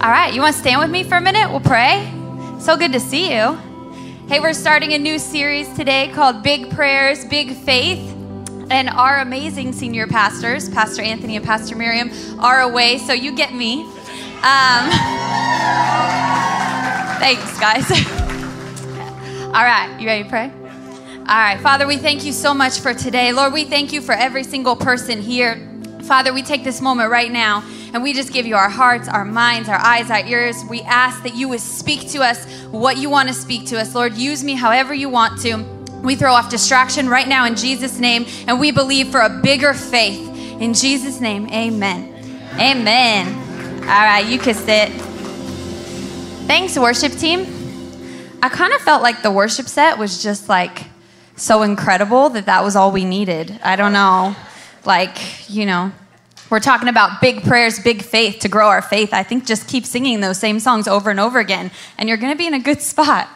All right, you want to stand with me for a minute? We'll pray. So good to see you. Hey, we're starting a new series today called Big Prayers, Big Faith. And our amazing senior pastors, Pastor Anthony and Pastor Miriam, are away, so you get me. Um, thanks, guys. All right, you ready to pray? All right, Father, we thank you so much for today. Lord, we thank you for every single person here. Father, we take this moment right now and we just give you our hearts, our minds, our eyes, our ears. We ask that you would speak to us what you want to speak to us. Lord, use me however you want to. We throw off distraction right now in Jesus' name, and we believe for a bigger faith. In Jesus' name, amen. Amen. All right, you can sit. Thanks, worship team. I kind of felt like the worship set was just like so incredible that that was all we needed. I don't know. Like, you know, we're talking about big prayers, big faith to grow our faith. I think just keep singing those same songs over and over again, and you're going to be in a good spot.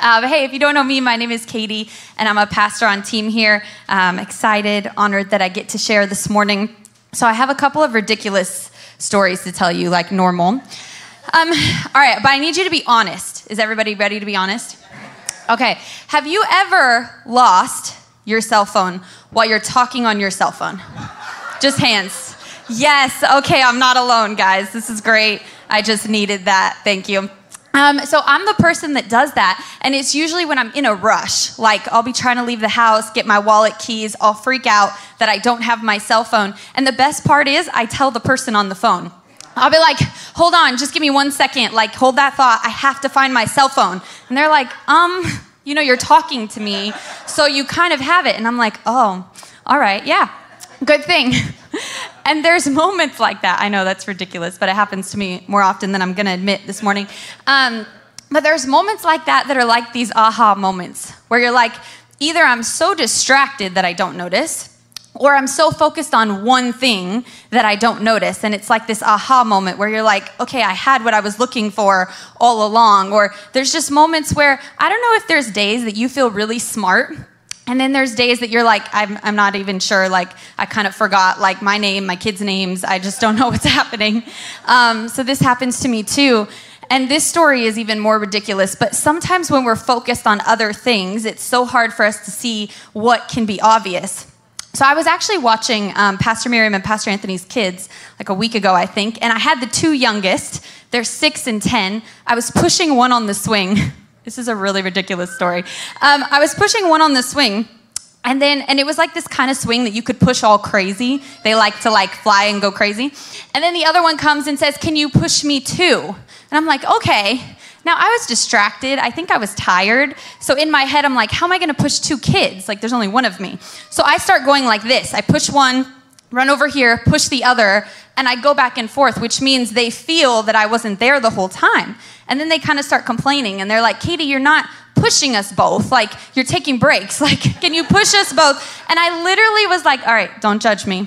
Uh, but hey, if you don't know me, my name is Katie, and I'm a pastor on team here. I'm excited, honored that I get to share this morning. So I have a couple of ridiculous stories to tell you, like normal. Um, all right, but I need you to be honest. Is everybody ready to be honest? Okay. Have you ever lost your cell phone while you're talking on your cell phone? Just hands. Yes. Okay, I'm not alone, guys. This is great. I just needed that. Thank you. Um, so I'm the person that does that, and it's usually when I'm in a rush. Like I'll be trying to leave the house, get my wallet, keys. I'll freak out that I don't have my cell phone. And the best part is, I tell the person on the phone. I'll be like, hold on, just give me one second. Like, hold that thought. I have to find my cell phone. And they're like, um, you know, you're talking to me, so you kind of have it. And I'm like, oh, all right, yeah, good thing. and there's moments like that. I know that's ridiculous, but it happens to me more often than I'm going to admit this morning. Um, but there's moments like that that are like these aha moments where you're like, either I'm so distracted that I don't notice, or I'm so focused on one thing that I don't notice. And it's like this aha moment where you're like, okay, I had what I was looking for all along. Or there's just moments where I don't know if there's days that you feel really smart. And then there's days that you're like, I'm, I'm not even sure. Like, I kind of forgot, like, my name, my kids' names. I just don't know what's happening. Um, so this happens to me too. And this story is even more ridiculous, but sometimes when we're focused on other things, it's so hard for us to see what can be obvious. So I was actually watching um, Pastor Miriam and Pastor Anthony's kids like a week ago, I think, and I had the two youngest. They're six and ten. I was pushing one on the swing. this is a really ridiculous story. Um, I was pushing one on the swing, and then and it was like this kind of swing that you could push all crazy. They like to like fly and go crazy. And then the other one comes and says, "Can you push me too?" And I'm like, "Okay." Now, I was distracted. I think I was tired. So in my head, I'm like, how am I going to push two kids? Like, there's only one of me. So I start going like this I push one, run over here, push the other, and I go back and forth, which means they feel that I wasn't there the whole time. And then they kind of start complaining, and they're like, Katie, you're not pushing us both. Like, you're taking breaks. Like, can you push us both? And I literally was like, all right, don't judge me.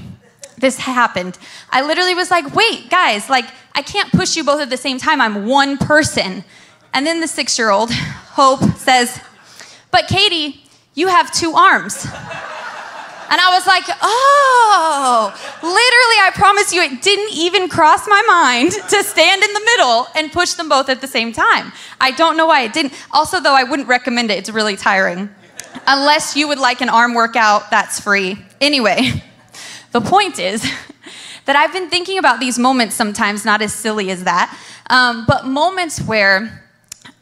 This happened. I literally was like, wait, guys, like, I can't push you both at the same time. I'm one person. And then the six year old, Hope, says, But Katie, you have two arms. And I was like, oh, literally, I promise you, it didn't even cross my mind to stand in the middle and push them both at the same time. I don't know why it didn't. Also, though, I wouldn't recommend it, it's really tiring. Unless you would like an arm workout, that's free. Anyway, the point is that I've been thinking about these moments sometimes, not as silly as that, um, but moments where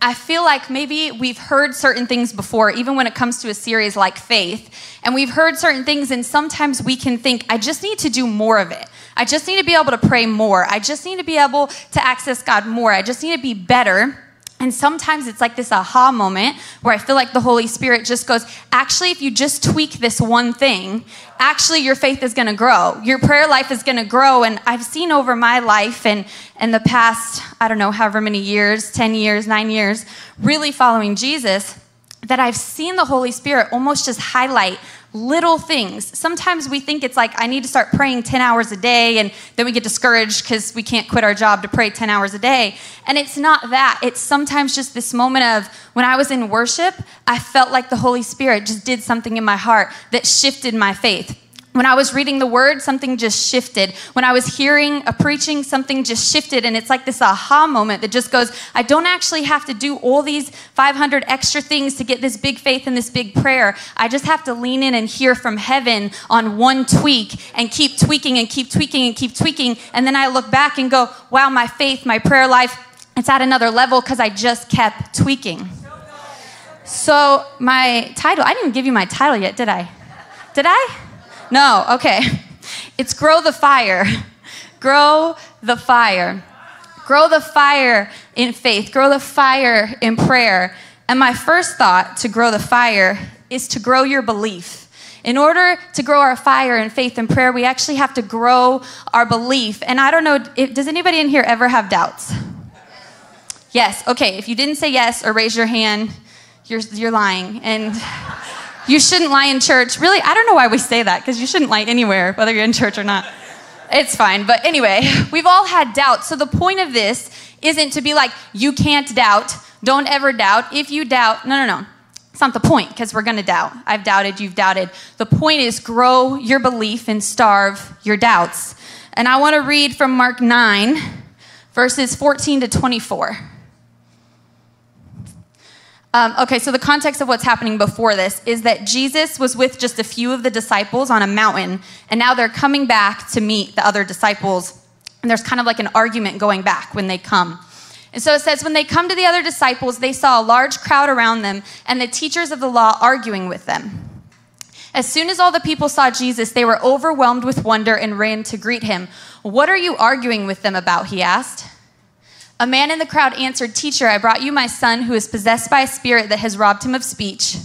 I feel like maybe we've heard certain things before, even when it comes to a series like Faith, and we've heard certain things, and sometimes we can think, I just need to do more of it. I just need to be able to pray more. I just need to be able to access God more. I just need to be better. And sometimes it's like this aha moment where I feel like the Holy Spirit just goes, actually, if you just tweak this one thing, actually your faith is gonna grow. Your prayer life is gonna grow. And I've seen over my life and in the past, I don't know, however many years 10 years, nine years, really following Jesus, that I've seen the Holy Spirit almost just highlight little things. Sometimes we think it's like, I need to start praying 10 hours a day, and then we get discouraged because we can't quit our job to pray 10 hours a day. And it's not that. It's sometimes just this moment of when I was in worship, I felt like the Holy Spirit just did something in my heart that shifted my faith. When I was reading the word, something just shifted. When I was hearing a preaching, something just shifted. And it's like this aha moment that just goes, I don't actually have to do all these 500 extra things to get this big faith and this big prayer. I just have to lean in and hear from heaven on one tweak and keep tweaking and keep tweaking and keep tweaking. And then I look back and go, wow, my faith, my prayer life, it's at another level because I just kept tweaking. So, my title, I didn't give you my title yet, did I? Did I? No, okay. It's grow the fire. Grow the fire. Grow the fire in faith. Grow the fire in prayer. And my first thought to grow the fire is to grow your belief. In order to grow our fire in faith and prayer, we actually have to grow our belief. And I don't know, does anybody in here ever have doubts? Yes. Okay. If you didn't say yes or raise your hand, you're, you're lying. And you shouldn't lie in church. Really, I don't know why we say that because you shouldn't lie anywhere, whether you're in church or not. It's fine. But anyway, we've all had doubts. So the point of this isn't to be like, you can't doubt. Don't ever doubt. If you doubt, no, no, no. It's not the point because we're going to doubt. I've doubted, you've doubted. The point is grow your belief and starve your doubts. And I want to read from Mark 9, verses 14 to 24. Um, okay, so the context of what's happening before this is that Jesus was with just a few of the disciples on a mountain, and now they're coming back to meet the other disciples. And there's kind of like an argument going back when they come. And so it says, when they come to the other disciples, they saw a large crowd around them and the teachers of the law arguing with them. As soon as all the people saw Jesus, they were overwhelmed with wonder and ran to greet him. What are you arguing with them about? He asked. A man in the crowd answered, Teacher, I brought you my son who is possessed by a spirit that has robbed him of speech.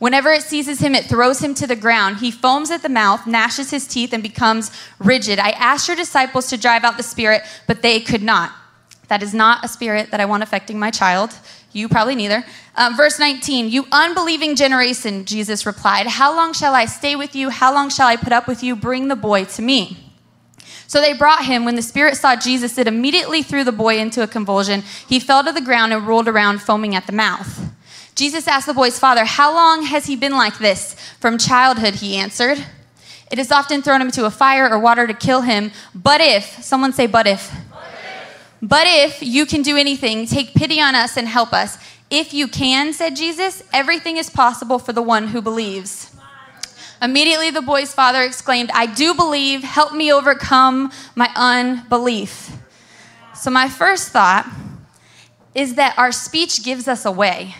Whenever it seizes him, it throws him to the ground. He foams at the mouth, gnashes his teeth, and becomes rigid. I asked your disciples to drive out the spirit, but they could not. That is not a spirit that I want affecting my child. You probably neither. Um, verse 19, you unbelieving generation, Jesus replied, How long shall I stay with you? How long shall I put up with you? Bring the boy to me. So they brought him. When the spirit saw Jesus, it immediately threw the boy into a convulsion. He fell to the ground and rolled around, foaming at the mouth. Jesus asked the boy's father, How long has he been like this? From childhood, he answered. It has often thrown him into a fire or water to kill him. But if, someone say, but if. But if, but if you can do anything, take pity on us and help us. If you can, said Jesus, everything is possible for the one who believes. Immediately, the boy's father exclaimed, I do believe, help me overcome my unbelief. So, my first thought is that our speech gives us away.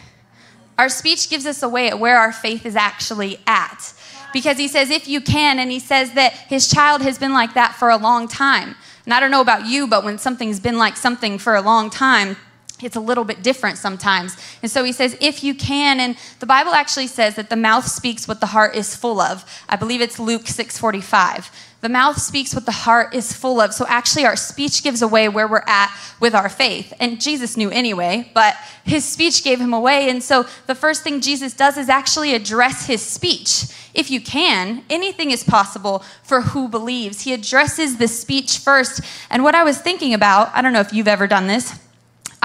Our speech gives us away at where our faith is actually at. Because he says, if you can, and he says that his child has been like that for a long time. And I don't know about you, but when something's been like something for a long time, it's a little bit different sometimes. And so he says, if you can, and the Bible actually says that the mouth speaks what the heart is full of. I believe it's Luke 645. The mouth speaks what the heart is full of. So actually, our speech gives away where we're at with our faith. And Jesus knew anyway, but his speech gave him away. And so the first thing Jesus does is actually address his speech. If you can, anything is possible for who believes. He addresses the speech first. And what I was thinking about, I don't know if you've ever done this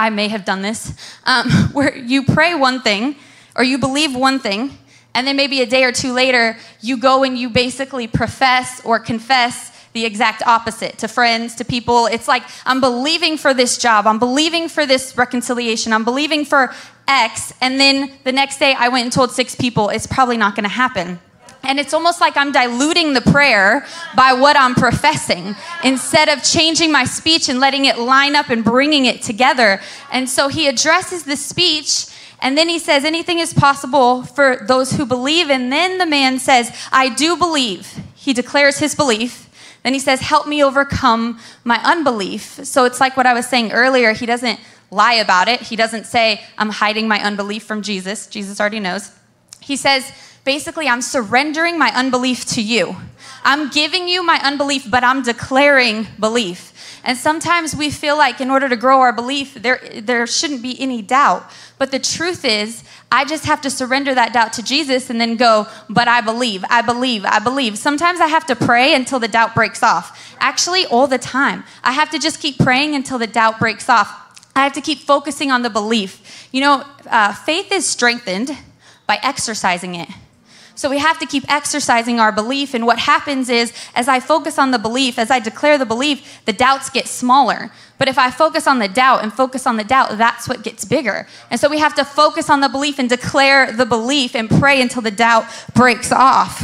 I may have done this, um, where you pray one thing or you believe one thing, and then maybe a day or two later, you go and you basically profess or confess the exact opposite to friends, to people. It's like, I'm believing for this job, I'm believing for this reconciliation, I'm believing for X, and then the next day I went and told six people it's probably not gonna happen. And it's almost like I'm diluting the prayer by what I'm professing instead of changing my speech and letting it line up and bringing it together. And so he addresses the speech and then he says, Anything is possible for those who believe. And then the man says, I do believe. He declares his belief. Then he says, Help me overcome my unbelief. So it's like what I was saying earlier. He doesn't lie about it. He doesn't say, I'm hiding my unbelief from Jesus. Jesus already knows. He says, basically, I'm surrendering my unbelief to you. I'm giving you my unbelief, but I'm declaring belief. And sometimes we feel like in order to grow our belief, there, there shouldn't be any doubt. But the truth is, I just have to surrender that doubt to Jesus and then go, but I believe, I believe, I believe. Sometimes I have to pray until the doubt breaks off. Actually, all the time. I have to just keep praying until the doubt breaks off. I have to keep focusing on the belief. You know, uh, faith is strengthened by exercising it. So we have to keep exercising our belief. And what happens is, as I focus on the belief, as I declare the belief, the doubts get smaller. But if I focus on the doubt and focus on the doubt, that's what gets bigger. And so we have to focus on the belief and declare the belief and pray until the doubt breaks off.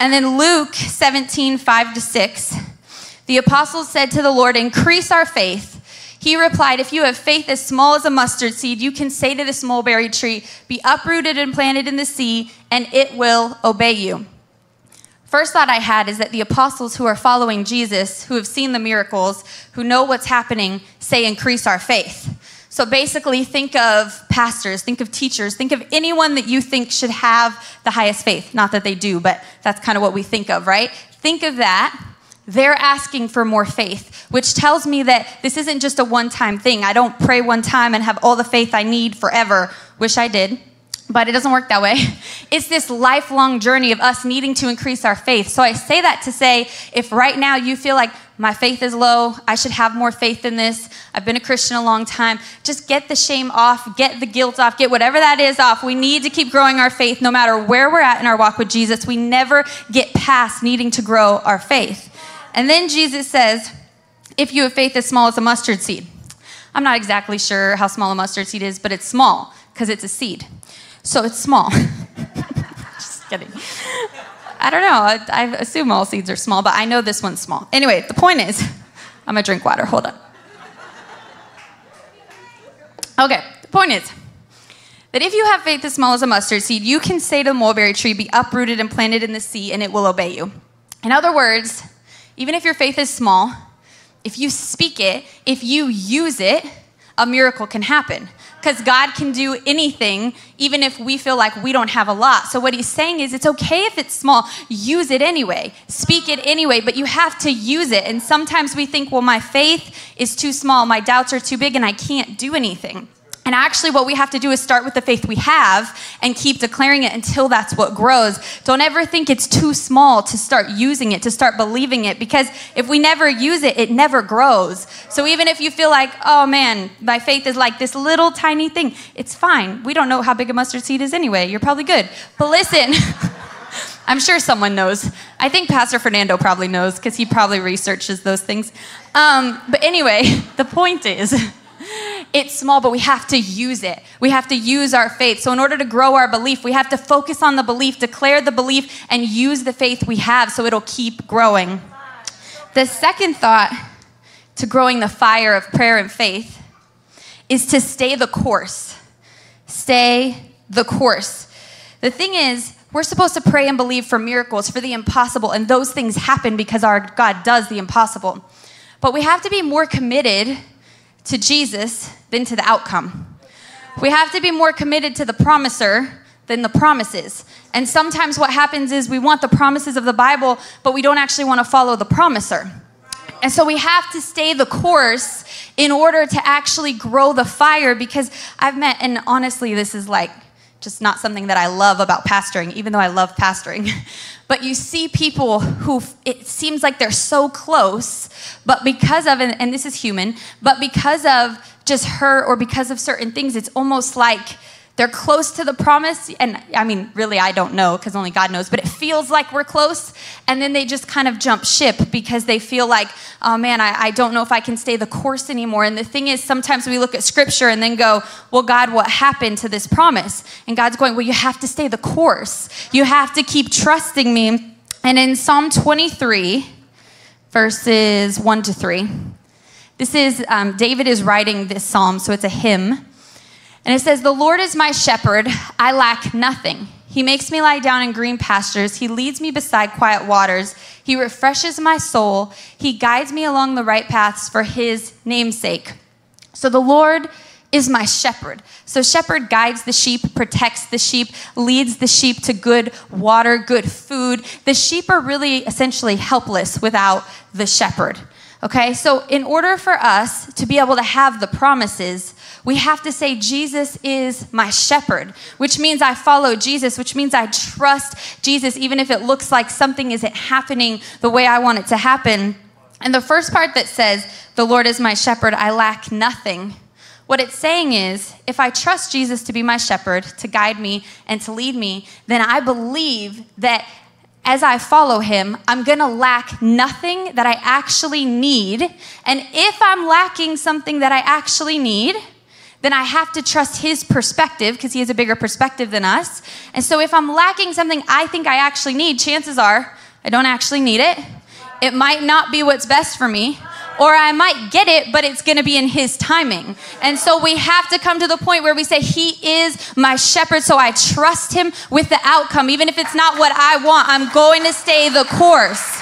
And then Luke 17, 5 to 6. The apostles said to the Lord, Increase our faith. He replied, If you have faith as small as a mustard seed, you can say to this mulberry tree, Be uprooted and planted in the sea, and it will obey you. First thought I had is that the apostles who are following Jesus, who have seen the miracles, who know what's happening, say, Increase our faith. So basically, think of pastors, think of teachers, think of anyone that you think should have the highest faith. Not that they do, but that's kind of what we think of, right? Think of that they're asking for more faith, which tells me that this isn't just a one time thing. I don't pray one time and have all the faith I need forever. Wish I did, but it doesn't work that way. It's this lifelong journey of us needing to increase our faith. So I say that to say if right now you feel like my faith is low, I should have more faith in this, I've been a Christian a long time, just get the shame off, get the guilt off, get whatever that is off. We need to keep growing our faith no matter where we're at in our walk with Jesus. We never get past needing to grow our faith. And then Jesus says, if you have faith as small as a mustard seed. I'm not exactly sure how small a mustard seed is, but it's small because it's a seed. So it's small. Just kidding. I don't know. I, I, assume all seeds are small, but I know this one's small. Anyway, the point is, I'm gonna drink water. Hold on. Okay, the point is that if you have faith as small as a mustard seed, you can say to the mulberry tree, Be uprooted and planted in the sea, and it will obey you. In other words, even if your faith is small, if you speak it, if you use it, a miracle can happen. Because God can do anything, even if we feel like we don't have a lot. So, what he's saying is it's okay if it's small, use it anyway, speak it anyway, but you have to use it. And sometimes we think, well, my faith is too small, my doubts are too big, and I can't do anything. And actually, what we have to do is start with the faith we have and keep declaring it until that's what grows. Don't ever think it's too small to start using it, to start believing it, because if we never use it, it never grows. So even if you feel like, oh man, my faith is like this little tiny thing, it's fine. We don't know how big a mustard seed is anyway. You're probably good. But listen, I'm sure someone knows. I think Pastor Fernando probably knows because he probably researches those things. Um, but anyway, the point is, it's small, but we have to use it. We have to use our faith. So, in order to grow our belief, we have to focus on the belief, declare the belief, and use the faith we have so it'll keep growing. The second thought to growing the fire of prayer and faith is to stay the course. Stay the course. The thing is, we're supposed to pray and believe for miracles, for the impossible, and those things happen because our God does the impossible. But we have to be more committed to Jesus than to the outcome. We have to be more committed to the promiser than the promises. And sometimes what happens is we want the promises of the Bible, but we don't actually want to follow the promiser. And so we have to stay the course in order to actually grow the fire because I've met, and honestly, this is like just not something that I love about pastoring, even though I love pastoring. but you see people who it seems like they're so close, but because of, and this is human, but because of just her or because of certain things, it's almost like they're close to the promise. And I mean, really, I don't know because only God knows, but it feels like we're close. And then they just kind of jump ship because they feel like, oh man, I, I don't know if I can stay the course anymore. And the thing is, sometimes we look at scripture and then go, well, God, what happened to this promise? And God's going, well, you have to stay the course. You have to keep trusting me. And in Psalm 23, verses 1 to 3, this is, um, David is writing this psalm, so it's a hymn. And it says, The Lord is my shepherd, I lack nothing. He makes me lie down in green pastures. He leads me beside quiet waters. He refreshes my soul. He guides me along the right paths for his namesake. So the Lord is my shepherd. So, shepherd guides the sheep, protects the sheep, leads the sheep to good water, good food. The sheep are really essentially helpless without the shepherd. Okay, so in order for us to be able to have the promises, we have to say, Jesus is my shepherd, which means I follow Jesus, which means I trust Jesus, even if it looks like something isn't happening the way I want it to happen. And the first part that says, The Lord is my shepherd, I lack nothing. What it's saying is, if I trust Jesus to be my shepherd, to guide me and to lead me, then I believe that as I follow him, I'm gonna lack nothing that I actually need. And if I'm lacking something that I actually need, then I have to trust his perspective because he has a bigger perspective than us. And so if I'm lacking something I think I actually need, chances are I don't actually need it. It might not be what's best for me or I might get it, but it's to be in His timing. And so we have to come to the point where we say, He is my shepherd, so I trust Him with the outcome. Even if it's not what I want, I'm going to stay the course.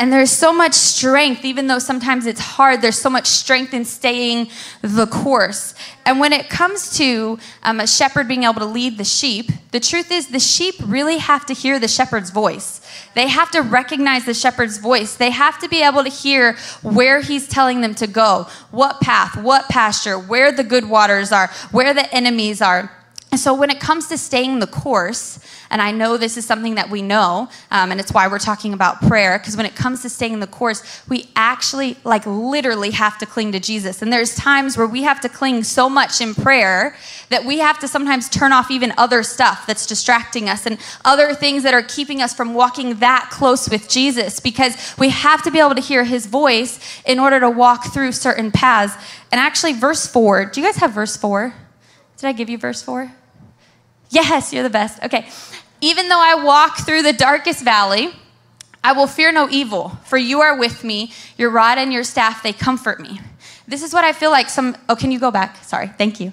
And there's so much strength, even though sometimes it's hard, there's so much strength in staying the course. And when it comes to um, a shepherd being able to lead the sheep, the truth is the sheep really have to hear the shepherd's voice. They have to recognize the shepherd's voice. They have to be able to hear where he's telling them to go, what path, what pasture, where the good waters are, where the enemies are. And so when it comes to staying the course, and I know this is something that we know, um, and it's why we're talking about prayer, because when it comes to staying the course, we actually, like, literally have to cling to Jesus. And there's times where we have to cling so much in prayer that we have to sometimes turn off even other stuff that's distracting us and other things that are keeping us from walking that close with Jesus, because we have to be able to hear his voice in order to walk through certain paths. And actually, verse 4, do you guys have verse 4? Did I give you verse 4? Yes, you're the best. Okay. Even though I walk through the darkest valley, I will fear no evil, for you are with me. Your rod and your staff, they comfort me. This is what I feel like some. Oh, can you go back? Sorry. Thank you.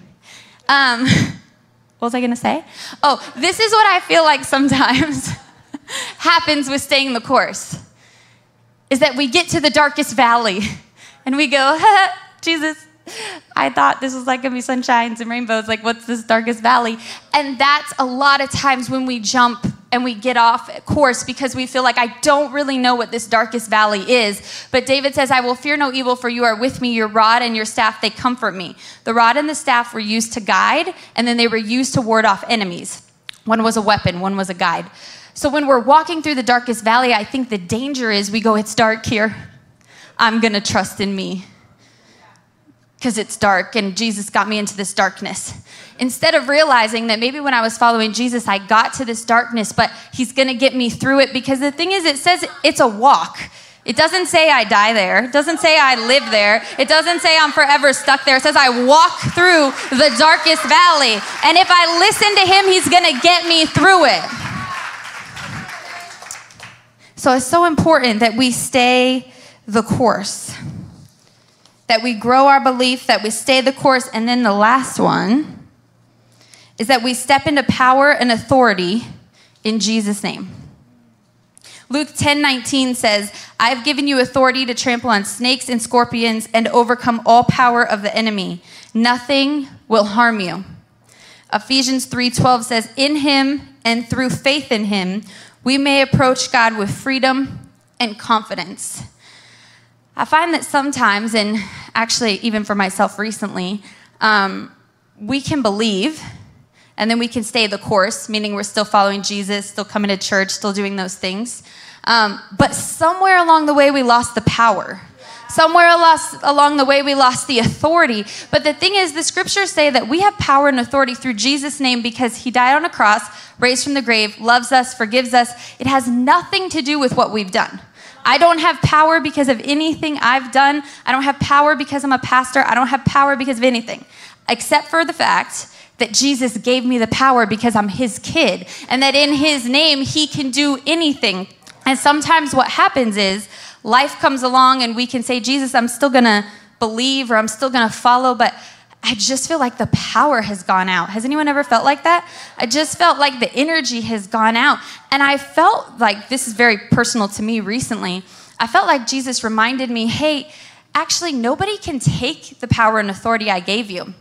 Um, what was I going to say? Oh, this is what I feel like sometimes happens with staying the course is that we get to the darkest valley and we go, Jesus, I thought this was like gonna be sunshines and rainbows. Like, what's this darkest valley? And that's a lot of times when we jump and we get off course because we feel like I don't really know what this darkest valley is. But David says, I will fear no evil, for you are with me. Your rod and your staff, they comfort me. The rod and the staff were used to guide, and then they were used to ward off enemies. One was a weapon, one was a guide. So when we're walking through the darkest valley, I think the danger is we go, It's dark here. I'm gonna trust in me because it's dark and Jesus got me into this darkness. Instead of realizing that maybe when I was following Jesus, I got to this darkness, but He's gonna get me through it because the thing is, it says it's a walk. It doesn't say I die there. It doesn't say I live there. It doesn't say I'm forever stuck there. It says I walk through the darkest valley. And if I listen to Him, He's gonna get me through it. So it's so important that we stay the course that we grow our belief, that we stay the course. And then the last one is that we step into power and authority in Jesus' name. Luke 10 19 says, I have given you authority to trample on snakes and scorpions and overcome all power of the enemy. Nothing will harm you. Ephesians 3:12 says, "In him and through faith in him, we may approach God with freedom and confidence." I find that sometimes, and actually even for myself recently, um, we can believe and then we can stay the course, meaning we're still following Jesus, still coming to church, still doing those things. Um, but somewhere along the way, we lost the power. Somewhere along the way, we lost the authority. But the thing is, the scriptures say that we have power and authority through Jesus' name because he died on a cross, raised from the grave, loves us, forgives us. It has nothing to do with what we've done. I don't have power because of anything I've done. I don't have power because I'm a pastor. I don't have power because of anything, except for the fact that Jesus gave me the power because I'm his kid and that in his name he can do anything. And sometimes what happens is life comes along and we can say, Jesus, I'm still gonna believe or I'm still gonna follow, but I just feel like the power has gone out. Has anyone ever felt like that? I just felt like the energy has gone out. And I felt like this is very personal to me recently. I felt like Jesus reminded me hey, actually, nobody can take the power and authority I gave you.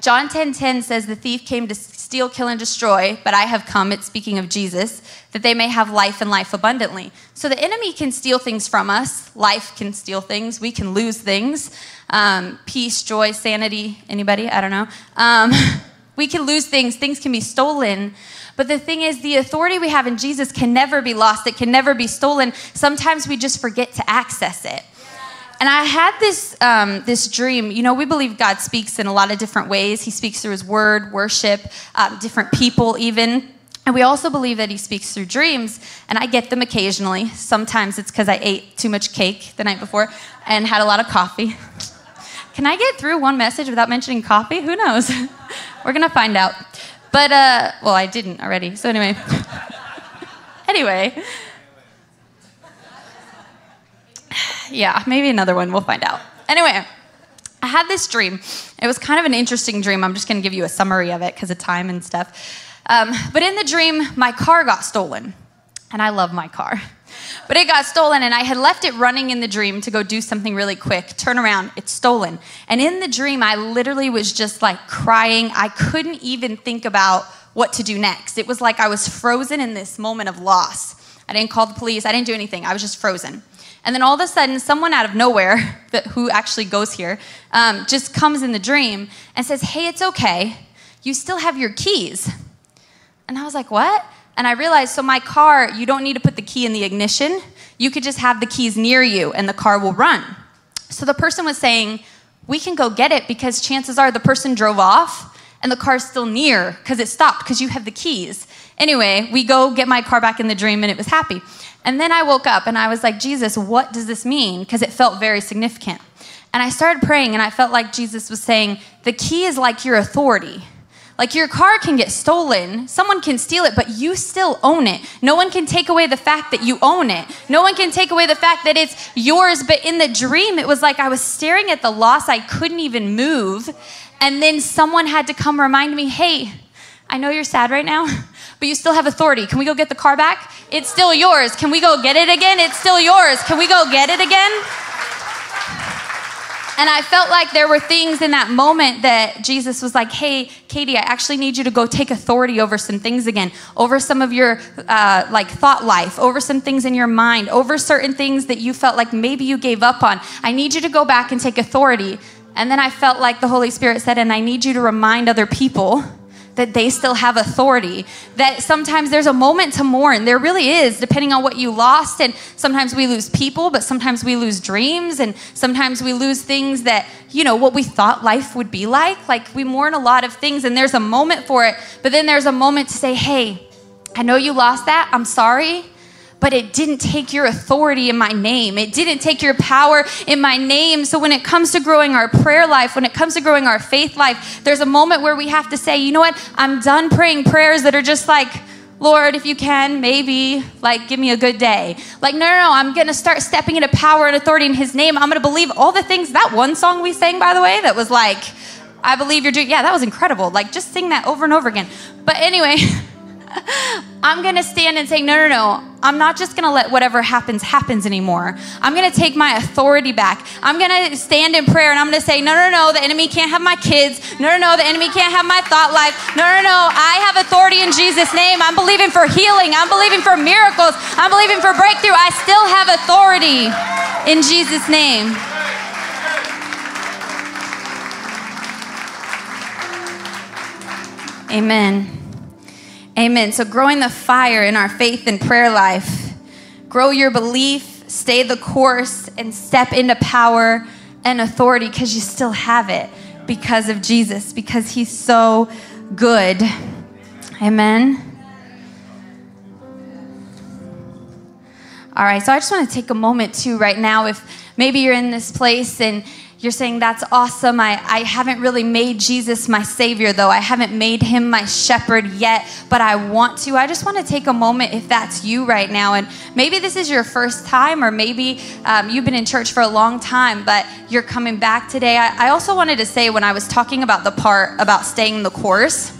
John 10:10 10, 10 says the thief came to steal, kill and destroy, but I have come, it's speaking of Jesus, that they may have life and life abundantly. So the enemy can steal things from us. Life can steal things. We can lose things. Um, peace, joy, sanity. Anybody? I don't know. Um, we can lose things. Things can be stolen. But the thing is, the authority we have in Jesus can never be lost. It can never be stolen. Sometimes we just forget to access it. And I had this, um, this dream. You know, we believe God speaks in a lot of different ways. He speaks through His Word, worship, um, different people, even. And we also believe that He speaks through dreams. And I get them occasionally. Sometimes it's because I ate too much cake the night before and had a lot of coffee. Can I get through one message without mentioning coffee? Who knows? We're going to find out. But, uh, well, I didn't already. So, anyway. anyway. yeah, maybe another one. We'll find out. Anyway, I had this dream. It was kind of an interesting dream. I'm just going to give you a summary of it because of time and stuff. Um, but in the dream, my car got stolen. And I love my car. But it got stolen, and I had left it running in the dream to go do something really quick. Turn around, it's stolen. And in the dream, I literally was just like crying. I couldn't even think about what to do next. It was like I was frozen in this moment of loss. I didn't call the police, I didn't do anything. I was just frozen. And then all of a sudden, someone out of nowhere, that, who actually goes here, um, just comes in the dream and says, Hey, it's okay. You still have your keys. And I was like, What? And I realized, so my car, you don't need to put the key in the ignition. You could just have the keys near you and the car will run. So the person was saying, We can go get it because chances are the person drove off and the car's still near because it stopped because you have the keys. Anyway, we go get my car back in the dream and it was happy. And then I woke up and I was like, Jesus, what does this mean? Because it felt very significant. And I started praying and I felt like Jesus was saying, the key is like your authority. Like your car can get stolen, someone can steal it, but you still own it. No one can take away the fact that you own it. No one can take away the fact that it's yours. But in the dream, it was like I was staring at the loss, I couldn't even move. And then someone had to come remind me, hey, I know you're sad right now, but you still have authority. Can we go get the car back? It's still yours. Can we go get it again? It's still yours. Can we go get it again? And I felt like there were things in that moment that Jesus was like, hey, Katie, I actually need you to go take authority over some things again, over some of your uh, like thought life, over some things in your mind, over certain things that you felt like maybe you gave up on. I need you to go back and take authority. And then I felt like the Holy Spirit said, and I need you to remind other people that they still have authority. That sometimes there's a moment to mourn. There really is, depending on what you lost. And sometimes we lose people, but sometimes we lose dreams. And sometimes we lose things that, you know, what we thought life would be like. Like we mourn a lot of things, and there's a moment for it. But then there's a moment to say, hey, I know you lost that. I'm sorry but it didn't take your authority in my name. It didn't take your power in my name. So when it comes to growing our prayer life, when it comes to growing our faith life, there's a moment where we have to say, you know what? I'm done praying prayers that are just like, Lord, if you can, maybe, like, give me a good day. Like, no, no, no, I'm gonna start stepping into power and authority in His name. I'm gonna believe all the things. That one song we sang, by the way, that was like, I believe you're doing, yeah, that was incredible. Like, just sing that over and over again. But anyway, I'm going to stand and say, no, no, no. I'm not just going to let whatever happens happens anymore. I'm going to take my authority back. I'm going to stand in prayer and I'm going to say, no, no, no. The enemy can't have my kids. No, no, no. The enemy can't have my thought life. No, no, no. I have authority in Jesus' name. I'm believing for healing. I'm believing for miracles. I'm believing for breakthrough. I still have authority in Jesus' name. Amen. Amen. So, growing the fire in our faith and prayer life, grow your belief, stay the course, and step into power and authority because you still have it because of Jesus, because He's so good. Amen. All right, so I just want to take a moment too right now. If maybe you're in this place and you're saying, That's awesome. I, I haven't really made Jesus my Savior, though. I haven't made him my shepherd yet, but I want to. I just want to take a moment if that's you right now. And maybe this is your first time, or maybe um, you've been in church for a long time, but you're coming back today. I, I also wanted to say when I was talking about the part about staying the course,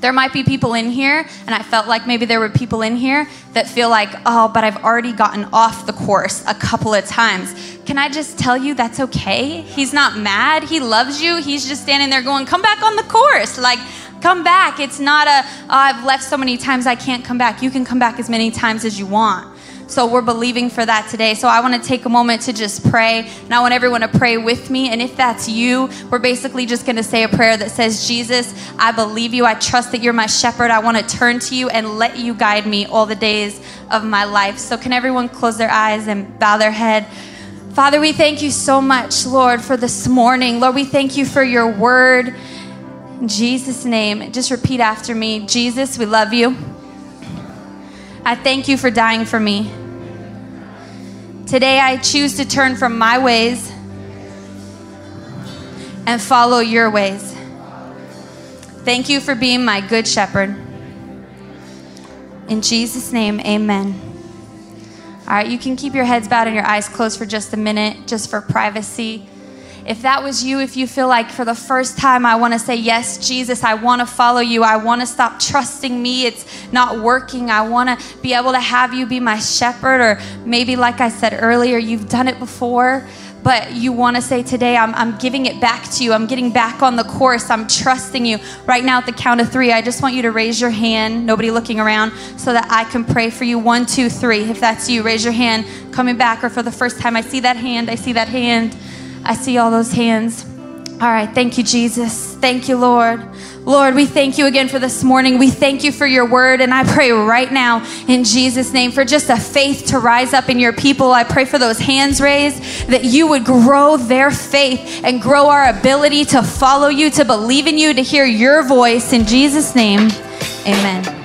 there might be people in here, and I felt like maybe there were people in here that feel like, oh, but I've already gotten off the course a couple of times. Can I just tell you that's okay? He's not mad. He loves you. He's just standing there going, come back on the course. Like, come back. It's not a, oh, I've left so many times I can't come back. You can come back as many times as you want. So we're believing for that today. So I want to take a moment to just pray. And I want everyone to pray with me. And if that's you, we're basically just going to say a prayer that says, Jesus, I believe you. I trust that you're my shepherd. I want to turn to you and let you guide me all the days of my life. So can everyone close their eyes and bow their head? Father, we thank you so much, Lord, for this morning. Lord, we thank you for your word. In Jesus' name, just repeat after me Jesus, we love you. I thank you for dying for me. Today I choose to turn from my ways and follow your ways. Thank you for being my good shepherd. In Jesus' name, amen. All right, you can keep your heads bowed and your eyes closed for just a minute, just for privacy. If that was you, if you feel like for the first time, I want to say, Yes, Jesus, I want to follow you. I want to stop trusting me. It's not working. I want to be able to have you be my shepherd. Or maybe, like I said earlier, you've done it before but you want to say today, I'm, I'm giving it back to you. I'm getting back on the course. I'm trusting you. Right now, at the count of three, I just want you to raise your hand, nobody looking around, so that I can pray for you. One, two, three. If that's you, raise your hand coming back, or for the first time, I see that hand. I see that hand. I see all those hands. All right, thank you, Jesus. Thank you, Lord. Lord, we thank you again for this morning. We thank you for your word. And I pray right now in Jesus' name for just a faith to rise up in your people. I pray for those hands raised that you would grow their faith and grow our ability to follow you, to believe in you, to hear your voice. In Jesus' name, amen.